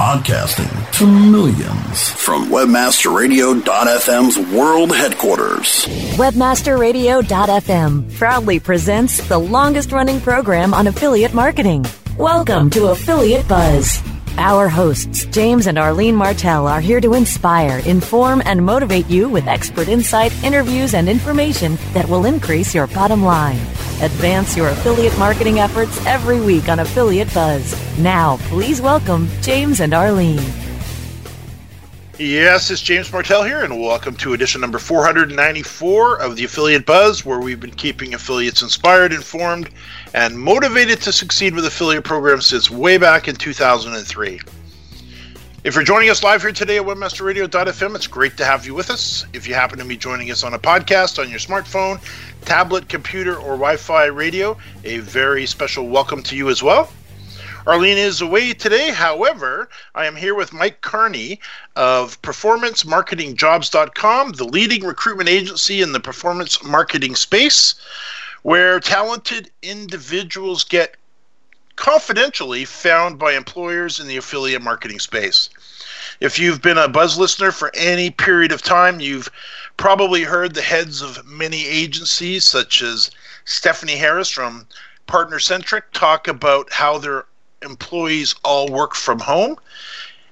Podcasting to millions from WebmasterRadio.fm's world headquarters. WebmasterRadio.fm proudly presents the longest running program on affiliate marketing. Welcome to Affiliate Buzz. Our hosts, James and Arlene Martell, are here to inspire, inform, and motivate you with expert insight, interviews, and information that will increase your bottom line. Advance your affiliate marketing efforts every week on Affiliate Buzz. Now, please welcome James and Arlene. Yes, it's James Martell here, and welcome to edition number 494 of the Affiliate Buzz, where we've been keeping affiliates inspired, informed, and motivated to succeed with affiliate programs since way back in 2003. If you're joining us live here today at webmasterradio.fm, it's great to have you with us. If you happen to be joining us on a podcast on your smartphone, tablet, computer, or Wi Fi radio, a very special welcome to you as well. Arlene is away today. However, I am here with Mike Carney of PerformanceMarketingJobs.com, the leading recruitment agency in the performance marketing space, where talented individuals get confidentially found by employers in the affiliate marketing space. If you've been a buzz listener for any period of time, you've probably heard the heads of many agencies, such as Stephanie Harris from Partner Centric, talk about how their employees all work from home.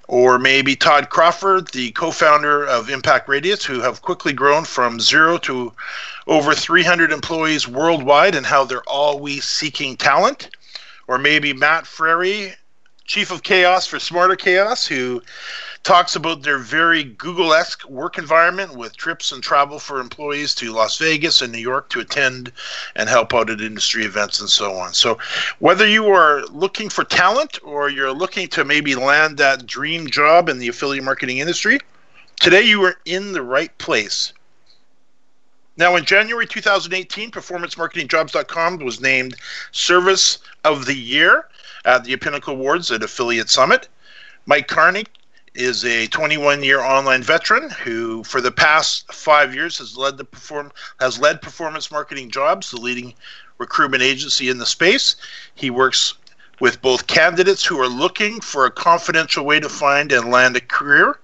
Or maybe Todd Crawford, the co founder of Impact Radius, who have quickly grown from zero to over 300 employees worldwide and how they're always seeking talent. Or maybe Matt Frary, chief of chaos for Smarter Chaos, who talks about their very Google esque work environment with trips and travel for employees to Las Vegas and New York to attend and help out at industry events and so on. So, whether you are looking for talent or you're looking to maybe land that dream job in the affiliate marketing industry, today you are in the right place. Now, in January 2018, PerformanceMarketingJobs.com was named Service of the Year at the Pinnacle Awards at Affiliate Summit. Mike Carney is a 21 year online veteran who for the past five years has led the perform has led performance marketing jobs the leading recruitment agency in the space he works with both candidates who are looking for a confidential way to find and land a career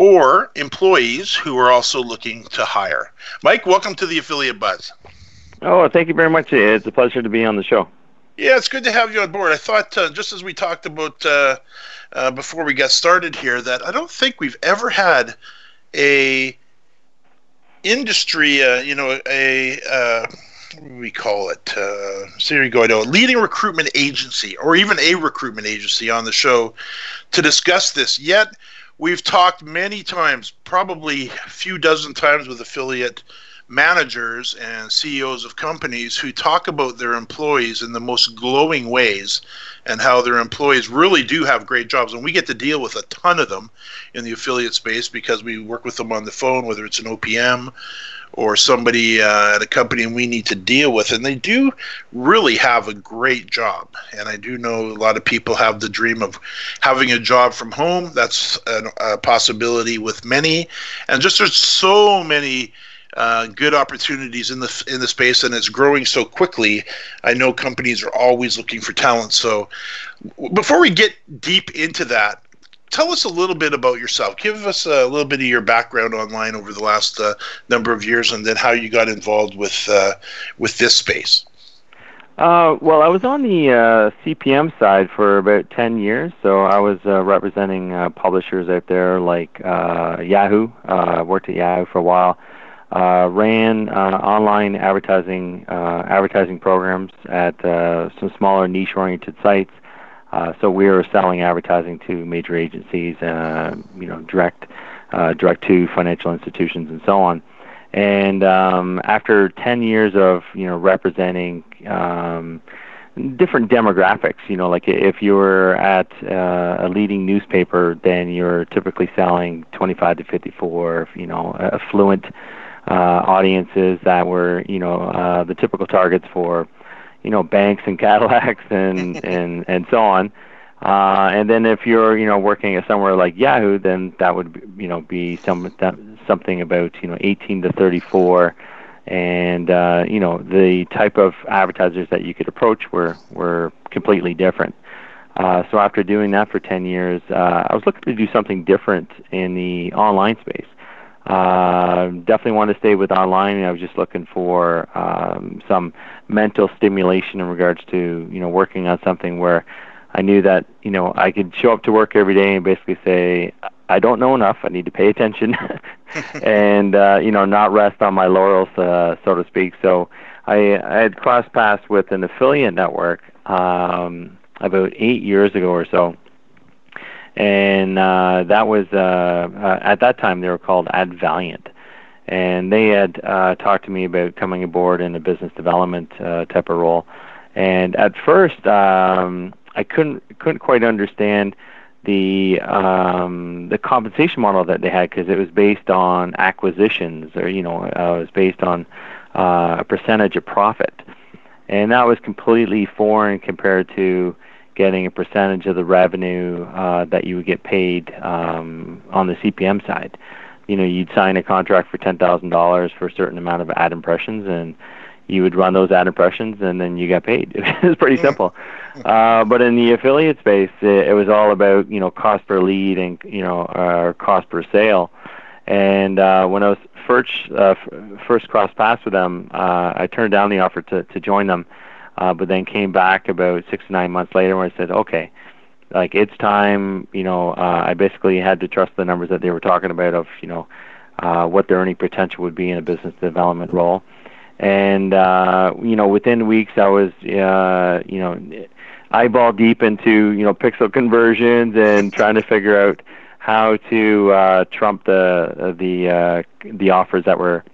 or employees who are also looking to hire mike welcome to the affiliate buzz oh thank you very much it's a pleasure to be on the show yeah, it's good to have you on board. I thought, uh, just as we talked about uh, uh, before we got started here, that I don't think we've ever had a industry, uh, you know, a uh, we call it? Uh, here you go. I know leading recruitment agency, or even a recruitment agency, on the show to discuss this. Yet we've talked many times, probably a few dozen times, with affiliate managers and CEOs of companies who talk about their employees in the most glowing ways and how their employees really do have great jobs. And we get to deal with a ton of them in the affiliate space because we work with them on the phone, whether it's an OPM or somebody uh, at a company we need to deal with. And they do really have a great job. And I do know a lot of people have the dream of having a job from home. That's a, a possibility with many. And just there's so many uh, good opportunities in the in the space, and it's growing so quickly. I know companies are always looking for talent. So, before we get deep into that, tell us a little bit about yourself. Give us a little bit of your background online over the last uh, number of years, and then how you got involved with uh, with this space. Uh, well, I was on the uh, CPM side for about 10 years. So I was uh, representing uh, publishers out there like Yahoo. Uh, worked at Yahoo for a while ran online advertising advertising programs at some smaller niche-oriented sites. Uh, so we are selling advertising to major agencies, uh, you know, direct uh, direct to financial institutions and so on. And um, after 10 years of you know representing um, different demographics, you know, like if you were at uh, a leading newspaper, then you're typically selling 25 to 54, you know, affluent uh, audiences that were you know uh, the typical targets for you know banks and Cadillacs and and and so on. Uh, and then if you're you know working at somewhere like Yahoo, then that would you know be some that, something about you know 18 to 34, and uh, you know the type of advertisers that you could approach were were completely different. Uh, so after doing that for 10 years, uh, I was looking to do something different in the online space. Uh, definitely want to stay with online. I was just looking for um, some mental stimulation in regards to you know working on something where I knew that you know I could show up to work every day and basically say I don't know enough. I need to pay attention, and uh, you know not rest on my laurels, uh, so to speak. So I, I had cross paths with an affiliate network um, about eight years ago or so, and uh, that was uh, uh, at that time they were called Advaliant, and they had uh, talked to me about coming aboard in a business development uh, type of role. And at first, um, I couldn't couldn't quite understand the um, the compensation model that they had because it was based on acquisitions, or you know, uh, it was based on uh, a percentage of profit, and that was completely foreign compared to getting a percentage of the revenue uh, that you would get paid um, on the CPM side. You know, you'd sign a contract for ten thousand dollars for a certain amount of ad impressions, and you would run those ad impressions, and then you got paid. it was pretty simple. Uh, but in the affiliate space, it, it was all about you know cost per lead and you know uh, cost per sale. And uh, when I was first uh, first cross paths with them, uh, I turned down the offer to to join them uh, but then came back about six to nine months later where I said, okay, like it's time. You know, uh, I basically had to trust the numbers that they were talking about of you know uh, what their earning potential would be in a business development role. And uh, you know, within weeks, I was uh, you know eyeball deep into you know pixel conversions and trying to figure out how to uh, trump the the uh, the offers that were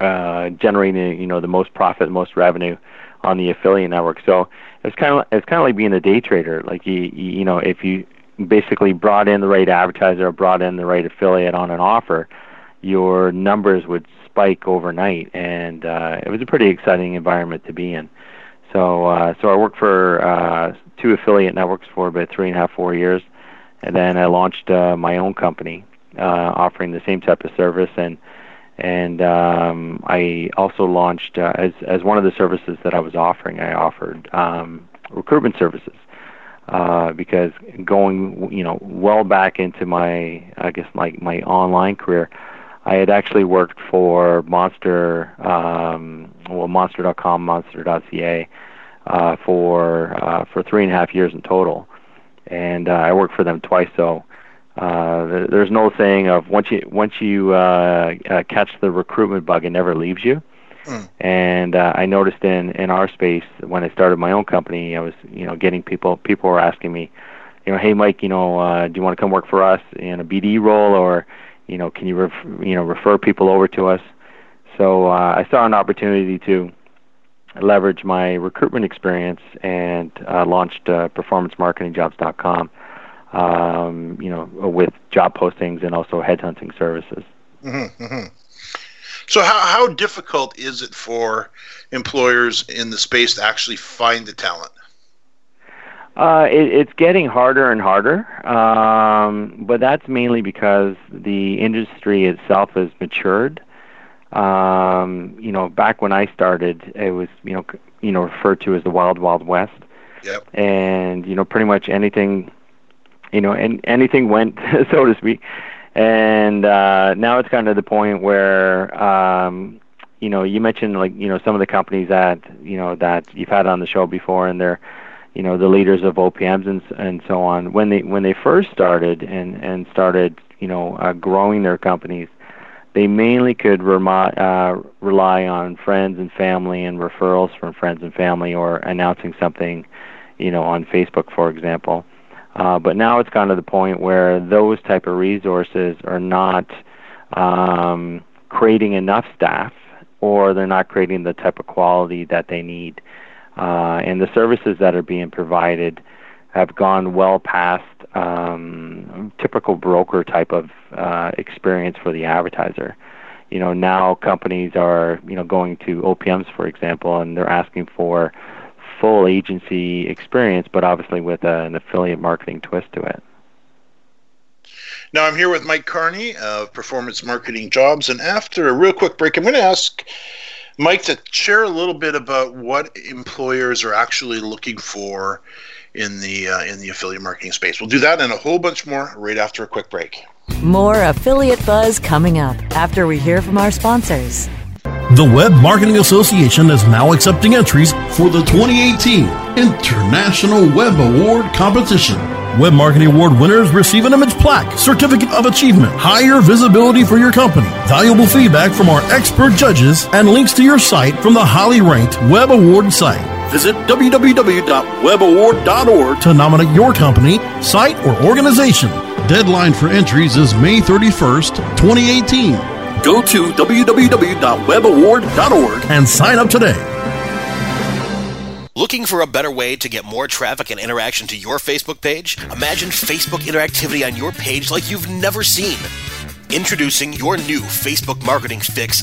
uh, generating you know the most profit, most revenue on the affiliate network. So it's kind of it's kind of like being a day trader. Like you you know if you basically brought in the right advertiser or brought in the right affiliate on an offer, your numbers would spike overnight, and uh, it was a pretty exciting environment to be in. So uh, so I worked for uh, two affiliate networks for about three and a half four years, and then I launched uh, my own company uh, offering the same type of service and and um, I also launched uh, as as one of the services that I was offering. I offered um, recruitment services uh, because going you know well back into my I guess my my online career, I had actually worked for Monster, um, well Monster.com, Monster.ca, uh, for uh, for three and a half years in total, and uh, I worked for them twice. So uh, there's an old saying of once you once you uh, uh, catch the recruitment bug, it never leaves you. Mm. And uh, I noticed in in our space when I started my own company, I was you know getting people people were asking me, you know, hey Mike, you know, uh, do you want to come work for us in a BD role, or you know, can you ref- you know refer people over to us? So uh, I saw an opportunity to leverage my recruitment experience and uh, launched uh, performancemarketingjobs.com um, you know, with job postings and also headhunting services. Mm-hmm, mm-hmm. So, how, how difficult is it for employers in the space to actually find the talent? Uh, it, it's getting harder and harder, um, but that's mainly because the industry itself has matured. Um, you know, back when I started, it was you know you know referred to as the wild wild west. Yep. And you know, pretty much anything you know, and anything went, so to speak. And uh, now it's kind of the point where, um, you know, you mentioned like you know some of the companies that you know that you've had on the show before, and they're, you know, the leaders of OPMs and and so on. When they when they first started and and started, you know, uh, growing their companies, they mainly could uh, rely on friends and family and referrals from friends and family, or announcing something, you know, on Facebook, for example. Uh, but now it's gotten to the point where those type of resources are not um, creating enough staff, or they're not creating the type of quality that they need. Uh, and the services that are being provided have gone well past um, typical broker type of uh, experience for the advertiser. You know, now companies are you know going to OPMs, for example, and they're asking for full agency experience, but obviously with a, an affiliate marketing twist to it. Now I'm here with Mike Carney of Performance Marketing Jobs, and after a real quick break, I'm going to ask Mike to share a little bit about what employers are actually looking for in the uh, in the affiliate marketing space. We'll do that and a whole bunch more right after a quick break. More affiliate buzz coming up after we hear from our sponsors. The Web Marketing Association is now accepting entries for the 2018 International Web Award Competition. Web Marketing Award winners receive an image plaque, certificate of achievement, higher visibility for your company, valuable feedback from our expert judges, and links to your site from the highly ranked Web Award site. Visit www.webaward.org to nominate your company, site, or organization. Deadline for entries is May 31st, 2018. Go to www.webaward.org and sign up today. Looking for a better way to get more traffic and interaction to your Facebook page? Imagine Facebook interactivity on your page like you've never seen. Introducing your new Facebook marketing fix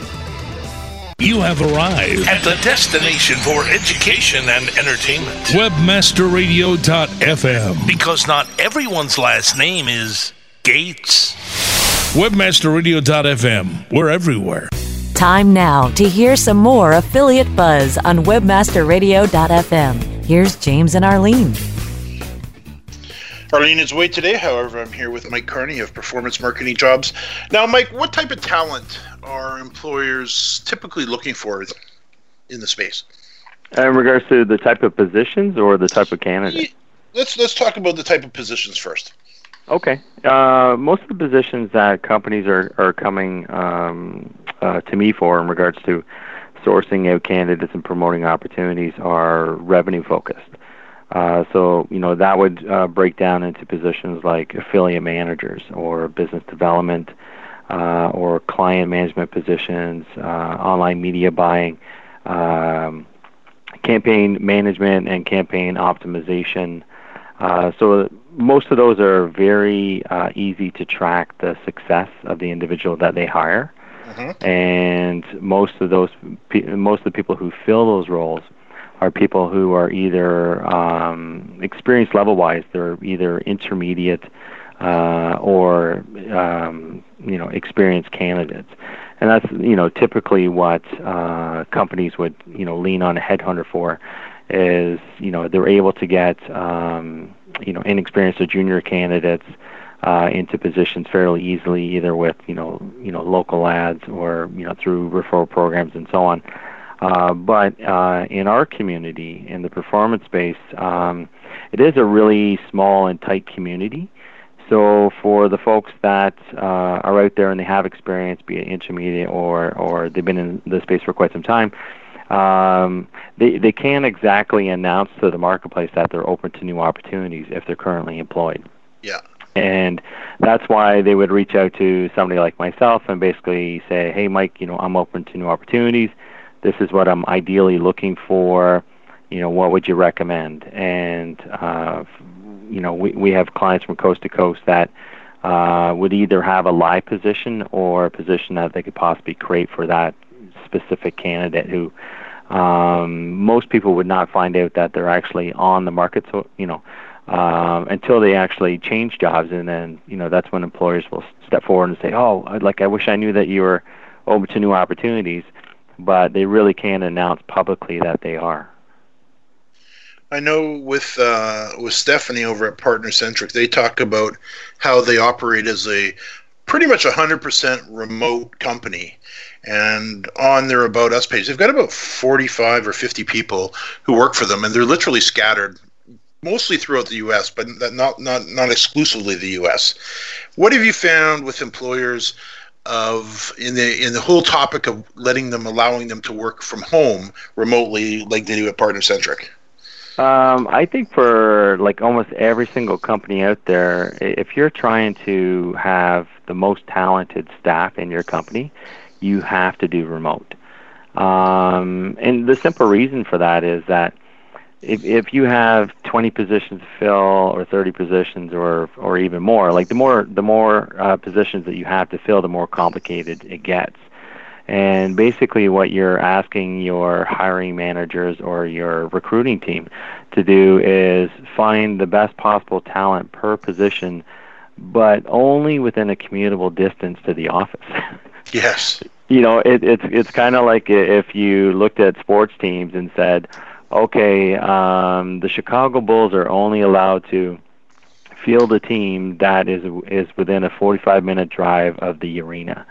You have arrived at the destination for education and entertainment. Webmasterradio.fm. Because not everyone's last name is Gates. Webmasterradio.fm. We're everywhere. Time now to hear some more affiliate buzz on webmasterradio.fm. Here's James and Arlene. Arlene is away today. However, I'm here with Mike Carney of Performance Marketing Jobs. Now, Mike, what type of talent are employers typically looking for in the space? In regards to the type of positions or the type of candidate? Let's let's talk about the type of positions first. Okay. Uh, most of the positions that companies are are coming um, uh, to me for in regards to sourcing out candidates and promoting opportunities are revenue focused. Uh, so you know that would uh, break down into positions like affiliate managers or business development uh, or client management positions, uh, online media buying, um, campaign management, and campaign optimization. Uh, so most of those are very uh, easy to track the success of the individual that they hire, mm-hmm. and most of those most of the people who fill those roles are people who are either um, experience level wise, they're either intermediate uh, or um, you know experienced candidates, and that's you know typically what uh, companies would you know lean on a headhunter for is you know they're able to get um, you know inexperienced or junior candidates uh, into positions fairly easily, either with you know you know local ads or you know through referral programs and so on. Uh, but uh, in our community, in the performance space, um, it is a really small and tight community. So for the folks that uh, are out there and they have experience, be it intermediate or or they've been in the space for quite some time, um, they they can't exactly announce to the marketplace that they're open to new opportunities if they're currently employed. Yeah. And that's why they would reach out to somebody like myself and basically say, "Hey, Mike, you know, I'm open to new opportunities this is what I'm ideally looking for. You know, what would you recommend? And uh, you know, we we have clients from coast to coast that uh, would either have a live position or a position that they could possibly create for that specific candidate who um, most people would not find out that they're actually on the market. So you know. Um, until they actually change jobs, and then you know that's when employers will step forward and say, "Oh, like I wish I knew that you were open to new opportunities." but they really can't announce publicly that they are. I know with uh, with Stephanie over at Partner Centric, they talk about how they operate as a pretty much 100% remote company. And on their About Us page, they've got about 45 or 50 people who work for them, and they're literally scattered mostly throughout the U.S., but not not not exclusively the U.S. What have you found with employers of in the in the whole topic of letting them allowing them to work from home remotely, like they do at Partner Centric? Um, I think for like almost every single company out there, if you're trying to have the most talented staff in your company, you have to do remote. Um, and the simple reason for that is that if if you have 20 positions to fill or 30 positions or or even more, like the more the more uh, positions that you have to fill, the more complicated it gets. And basically, what you're asking your hiring managers or your recruiting team to do is find the best possible talent per position, but only within a commutable distance to the office. Yes. you know, it, it's it's kind of like if you looked at sports teams and said, okay, um, the Chicago Bulls are only allowed to field a team that is is within a 45 minute drive of the arena.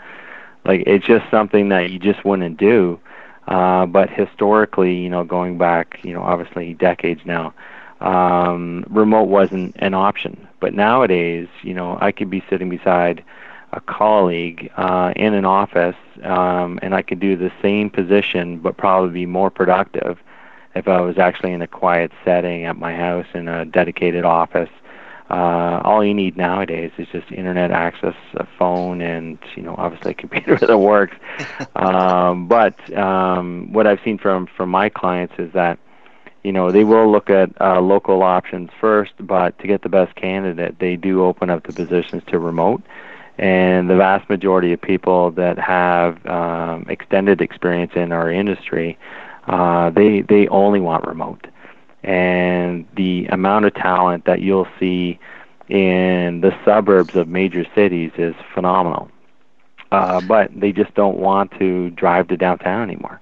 Like it's just something that you just wouldn't do. Uh, but historically, you know, going back, you know, obviously decades now, um, remote wasn't an option. But nowadays, you know, I could be sitting beside a colleague uh, in an office, um, and I could do the same position, but probably be more productive if I was actually in a quiet setting at my house in a dedicated office. Uh, all you need nowadays is just internet access, a phone, and you know obviously a computer that works. um, but um, what I've seen from from my clients is that you know they will look at uh, local options first, but to get the best candidate, they do open up the positions to remote. And the vast majority of people that have um, extended experience in our industry uh, they they only want remote, and the amount of talent that you'll see in the suburbs of major cities is phenomenal. Uh, but they just don't want to drive to downtown anymore.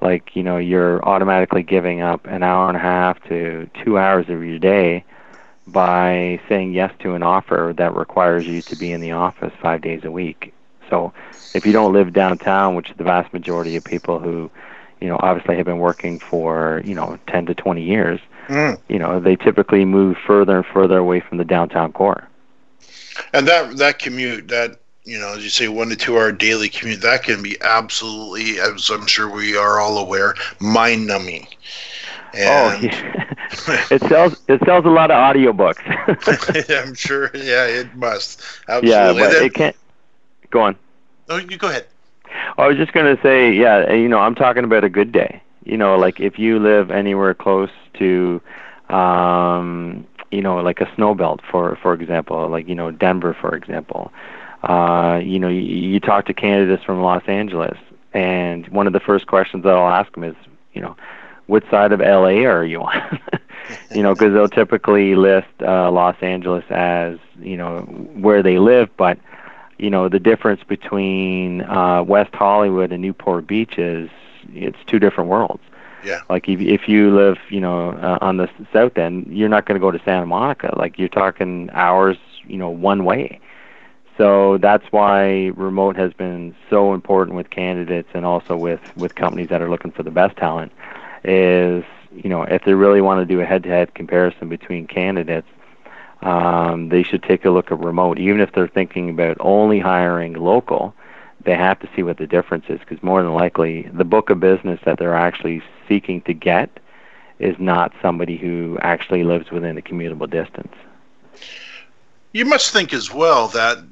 Like you know, you're automatically giving up an hour and a half to two hours of your day by saying yes to an offer that requires you to be in the office five days a week. So if you don't live downtown, which is the vast majority of people who you know, obviously have been working for, you know, 10 to 20 years, mm. you know, they typically move further and further away from the downtown core. And that that commute, that you know, as you say, one to two hour daily commute, that can be absolutely, as I'm sure we are all aware, mind numbing. oh, yeah. it sells it sells a lot of audiobooks. I'm sure. Yeah, it must. Absolutely. Yeah, but then, it can't. Go on. Oh, you go ahead. I was just going to say, yeah, you know, I'm talking about a good day. You know, like if you live anywhere close to, um, you know, like a snow belt, for for example, like you know Denver, for example. Uh, you know, you, you talk to candidates from Los Angeles, and one of the first questions that I'll ask them is, you know, what side of LA are you on? you know, because they'll typically list uh, Los Angeles as you know where they live, but you know the difference between uh, West Hollywood and Newport Beach is it's two different worlds. Yeah. Like if if you live, you know, uh, on the south end, you're not going to go to Santa Monica. Like you're talking hours, you know, one way. So that's why remote has been so important with candidates and also with with companies that are looking for the best talent. Is you know if they really want to do a head-to-head comparison between candidates, um, they should take a look at remote. Even if they're thinking about only hiring local, they have to see what the difference is because more than likely the book of business that they're actually seeking to get is not somebody who actually lives within a commutable distance. You must think as well that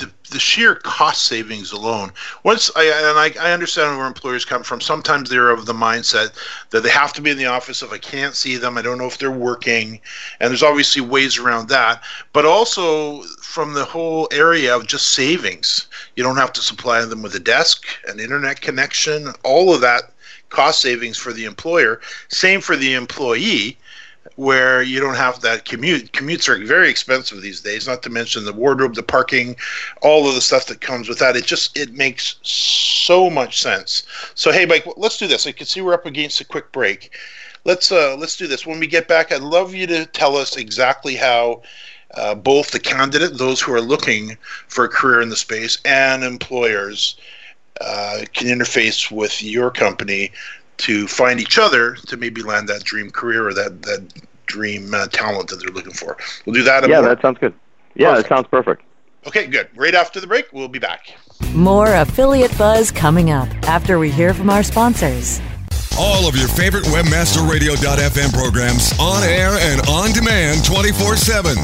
the, the sheer cost savings alone. Once I and I, I understand where employers come from. Sometimes they're of the mindset that they have to be in the office. If I can't see them, I don't know if they're working. And there's obviously ways around that. But also from the whole area of just savings. You don't have to supply them with a desk, an internet connection, all of that cost savings for the employer. Same for the employee where you don't have that commute. Commutes are very expensive these days, not to mention the wardrobe, the parking, all of the stuff that comes with that. It just it makes so much sense. So hey, Mike, let's do this. I can see we're up against a quick break. Let's uh let's do this. When we get back, I'd love you to tell us exactly how uh, both the candidate, those who are looking for a career in the space, and employers uh, can interface with your company to find each other to maybe land that dream career or that that dream uh, talent that they're looking for. We'll do that. Yeah, more. that sounds good. Yeah, perfect. that sounds perfect. Okay, good. Right after the break, we'll be back. More affiliate buzz coming up after we hear from our sponsors. All of your favorite webmasterradio.fm programs on air and on demand 24 7.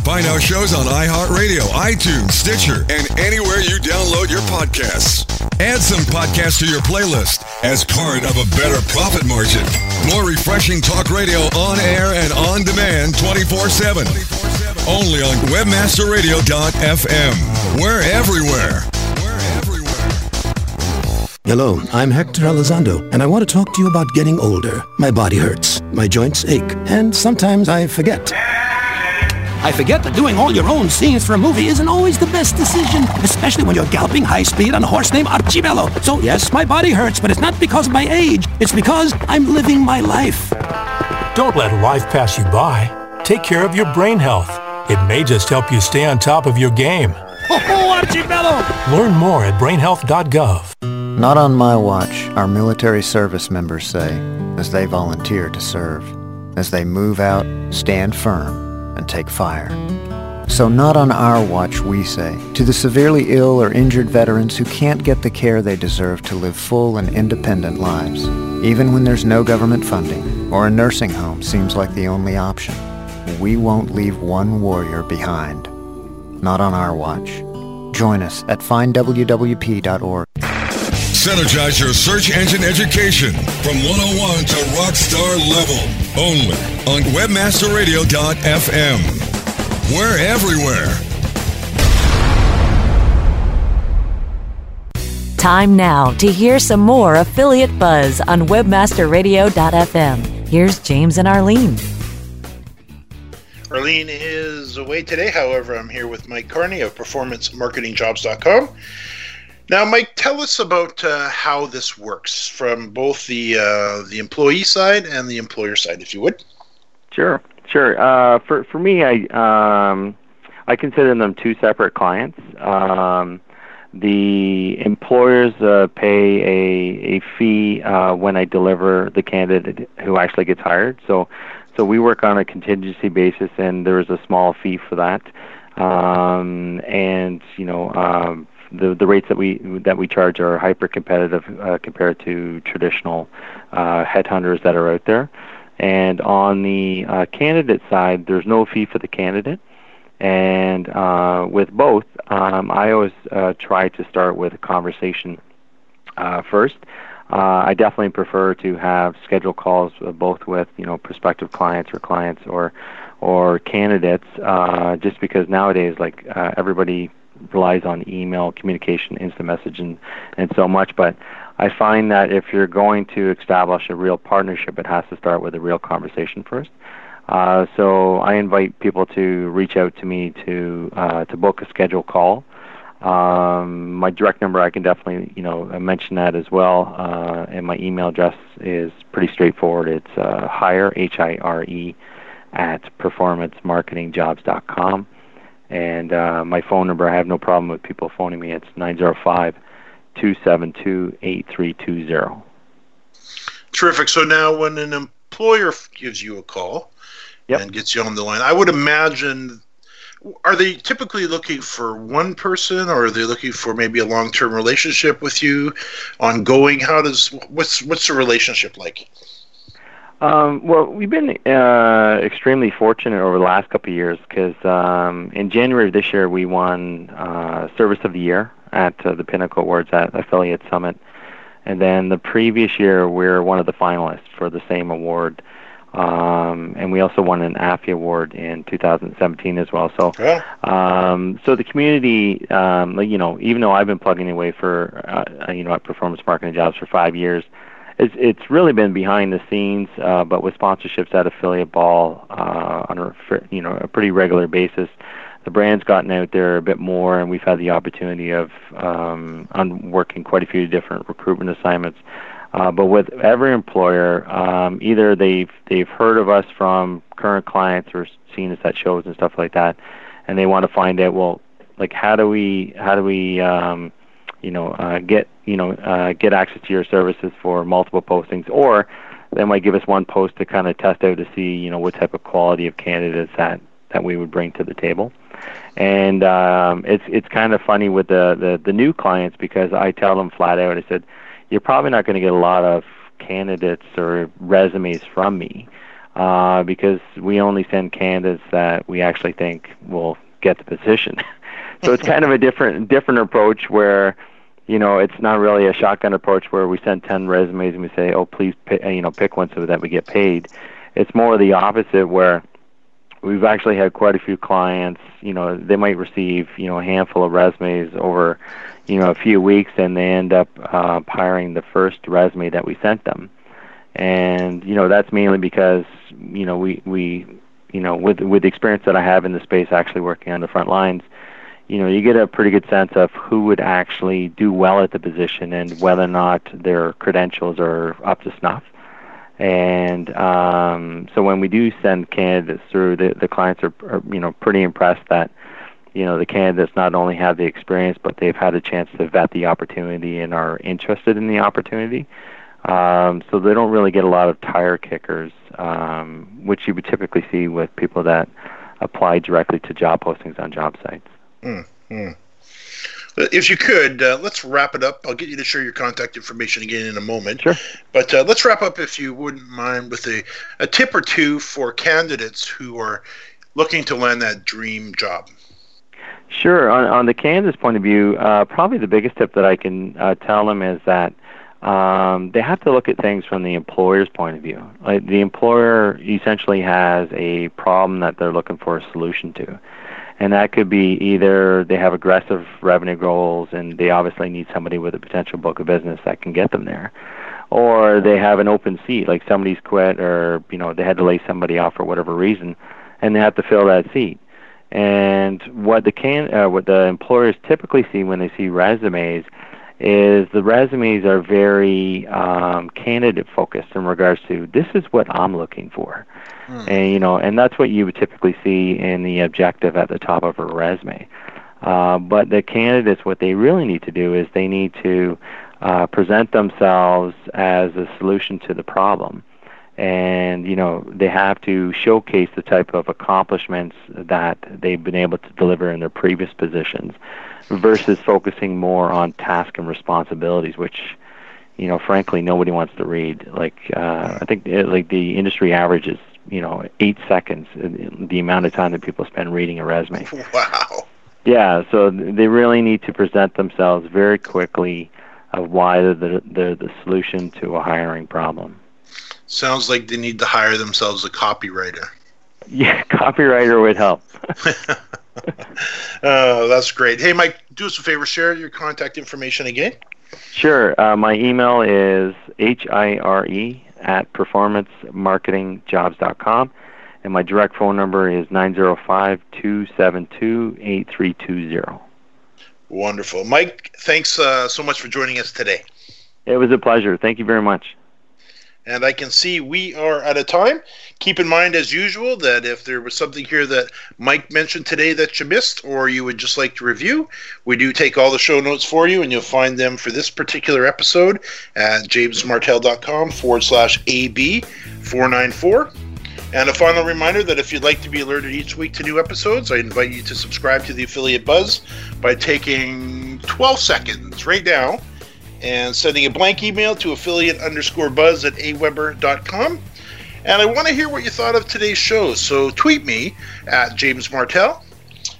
Find our shows on iHeartRadio, iTunes, Stitcher, and anywhere you download your podcasts. Add some podcasts to your playlist as part of a better profit margin. More refreshing talk radio on air and on demand 24 7. Only on webmasterradio.fm. We're everywhere. Hello, I'm Hector Elizondo, and I want to talk to you about getting older. My body hurts, my joints ache, and sometimes I forget. I forget that doing all your own scenes for a movie isn't always the best decision, especially when you're galloping high speed on a horse named Archibello. So yes, my body hurts, but it's not because of my age. It's because I'm living my life. Don't let life pass you by. Take care of your brain health. It may just help you stay on top of your game. Oh, Archibello! Learn more at brainhealth.gov. Not on my watch, our military service members say, as they volunteer to serve, as they move out, stand firm, and take fire. So not on our watch, we say, to the severely ill or injured veterans who can't get the care they deserve to live full and independent lives, even when there's no government funding or a nursing home seems like the only option. We won't leave one warrior behind. Not on our watch. Join us at findwwp.org. Synergize your search engine education from 101 to rockstar level. Only on webmasterradio.fm. We're everywhere. Time now to hear some more affiliate buzz on webmasterradio.fm. Here's James and Arlene. Arlene is away today. However, I'm here with Mike Carney of PerformanceMarketingJobs.com. Now, Mike, tell us about uh, how this works from both the uh, the employee side and the employer side, if you would. Sure, sure. Uh, for for me, I um, I consider them two separate clients. Um, the employers uh, pay a a fee uh, when I deliver the candidate who actually gets hired. So so we work on a contingency basis, and there is a small fee for that. Um, and you know. The the rates that we that we charge are hyper competitive uh, compared to traditional uh, headhunters that are out there. And on the uh, candidate side, there's no fee for the candidate. And uh, with both, um, I always uh, try to start with a conversation uh, first. Uh, I definitely prefer to have scheduled calls uh, both with you know prospective clients or clients or or candidates, uh, just because nowadays like uh, everybody relies on email communication, instant message, and, and so much. But I find that if you're going to establish a real partnership, it has to start with a real conversation first. Uh, so I invite people to reach out to me to uh, to book a scheduled call. Um, my direct number, I can definitely you know mention that as well. Uh, and my email address is pretty straightforward. It's uh, hire h i r e at performancemarketingjobs.com. And uh, my phone number, I have no problem with people phoning me. It's 905 272 8320. Terrific. So now, when an employer gives you a call yep. and gets you on the line, I would imagine are they typically looking for one person or are they looking for maybe a long-term relationship with you ongoing how does what's what's the relationship like um, well, we've been uh, extremely fortunate over the last couple of years because um, in January of this year we won uh, Service of the Year at uh, the Pinnacle Awards at Affiliate Summit, and then the previous year we are one of the finalists for the same award. Um, and we also won an AFI award in 2017 as well. So, yeah. um, so the community, um, you know, even though I've been plugging away for, uh, you know, at Performance Marketing Jobs for five years, it's it's really been behind the scenes, uh, but with sponsorships at affiliate ball uh, on a you know a pretty regular basis. The brand's gotten out there a bit more, and we've had the opportunity of um, working quite a few different recruitment assignments. Uh, but with every employer, um, either they've they've heard of us from current clients or seen us at shows and stuff like that, and they want to find out well, like how do we how do we um, you know, uh, get you know, uh, get access to your services for multiple postings, or they might give us one post to kind of test out to see, you know, what type of quality of candidates that that we would bring to the table. And um, it's it's kind of funny with the, the the new clients because I tell them flat out. I said, you're probably not going to get a lot of candidates or resumes from me uh, because we only send candidates that we actually think will get the position. so it's kind of a different different approach where you know it's not really a shotgun approach where we send 10 resumes and we say oh please pick, you know pick one so that we get paid. It's more the opposite where we've actually had quite a few clients you know they might receive you know a handful of resumes over you know a few weeks and they end up uh, hiring the first resume that we sent them. And you know that's mainly because you know we we you know with with the experience that I have in the space actually working on the front lines you know you get a pretty good sense of who would actually do well at the position and whether or not their credentials are up to snuff and um, so when we do send candidates through, the, the clients are, are, you know, pretty impressed that, you know, the candidates not only have the experience, but they've had a chance to vet the opportunity and are interested in the opportunity. Um, so they don't really get a lot of tire kickers, um, which you would typically see with people that apply directly to job postings on job sites. Mm-hmm. If you could, uh, let's wrap it up. I'll get you to share your contact information again in a moment. Sure. But uh, let's wrap up, if you wouldn't mind, with a, a tip or two for candidates who are looking to land that dream job. Sure. On, on the candidate's point of view, uh, probably the biggest tip that I can uh, tell them is that um, they have to look at things from the employer's point of view. Like the employer essentially has a problem that they're looking for a solution to and that could be either they have aggressive revenue goals and they obviously need somebody with a potential book of business that can get them there. Or they have an open seat like somebody's quit or you know they had to lay somebody off for whatever reason and they have to fill that seat. And what the can uh, what the employers typically see when they see resumes is the resumes are very um, candidate focused in regards to this is what I'm looking for, mm. and you know, and that's what you would typically see in the objective at the top of a resume. Uh, but the candidates, what they really need to do is they need to uh, present themselves as a solution to the problem, and you know they have to showcase the type of accomplishments that they've been able to deliver in their previous positions versus focusing more on task and responsibilities, which you know, frankly, nobody wants to read. Like uh, I think it, like the industry average is you know eight seconds the amount of time that people spend reading a resume. Wow. Yeah, so they really need to present themselves very quickly of why they're the, they're the solution to a hiring problem. Sounds like they need to hire themselves a copywriter. Yeah, copywriter would help. oh, that's great. Hey, Mike, do us a favor, share your contact information again. Sure. Uh, my email is hire at performancemarketingjobs.com, and my direct phone number is 905 272 8320. Wonderful. Mike, thanks uh, so much for joining us today. It was a pleasure. Thank you very much and I can see we are out of time. Keep in mind, as usual, that if there was something here that Mike mentioned today that you missed or you would just like to review, we do take all the show notes for you, and you'll find them for this particular episode at jamesmartell.com forward slash AB494. And a final reminder that if you'd like to be alerted each week to new episodes, I invite you to subscribe to the Affiliate Buzz by taking 12 seconds right now and sending a blank email to affiliate underscore buzz at aweber.com. And I want to hear what you thought of today's show, so tweet me at James Martell.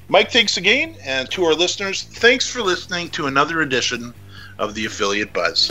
Mike, thanks again. And to our listeners, thanks for listening to another edition of the Affiliate Buzz.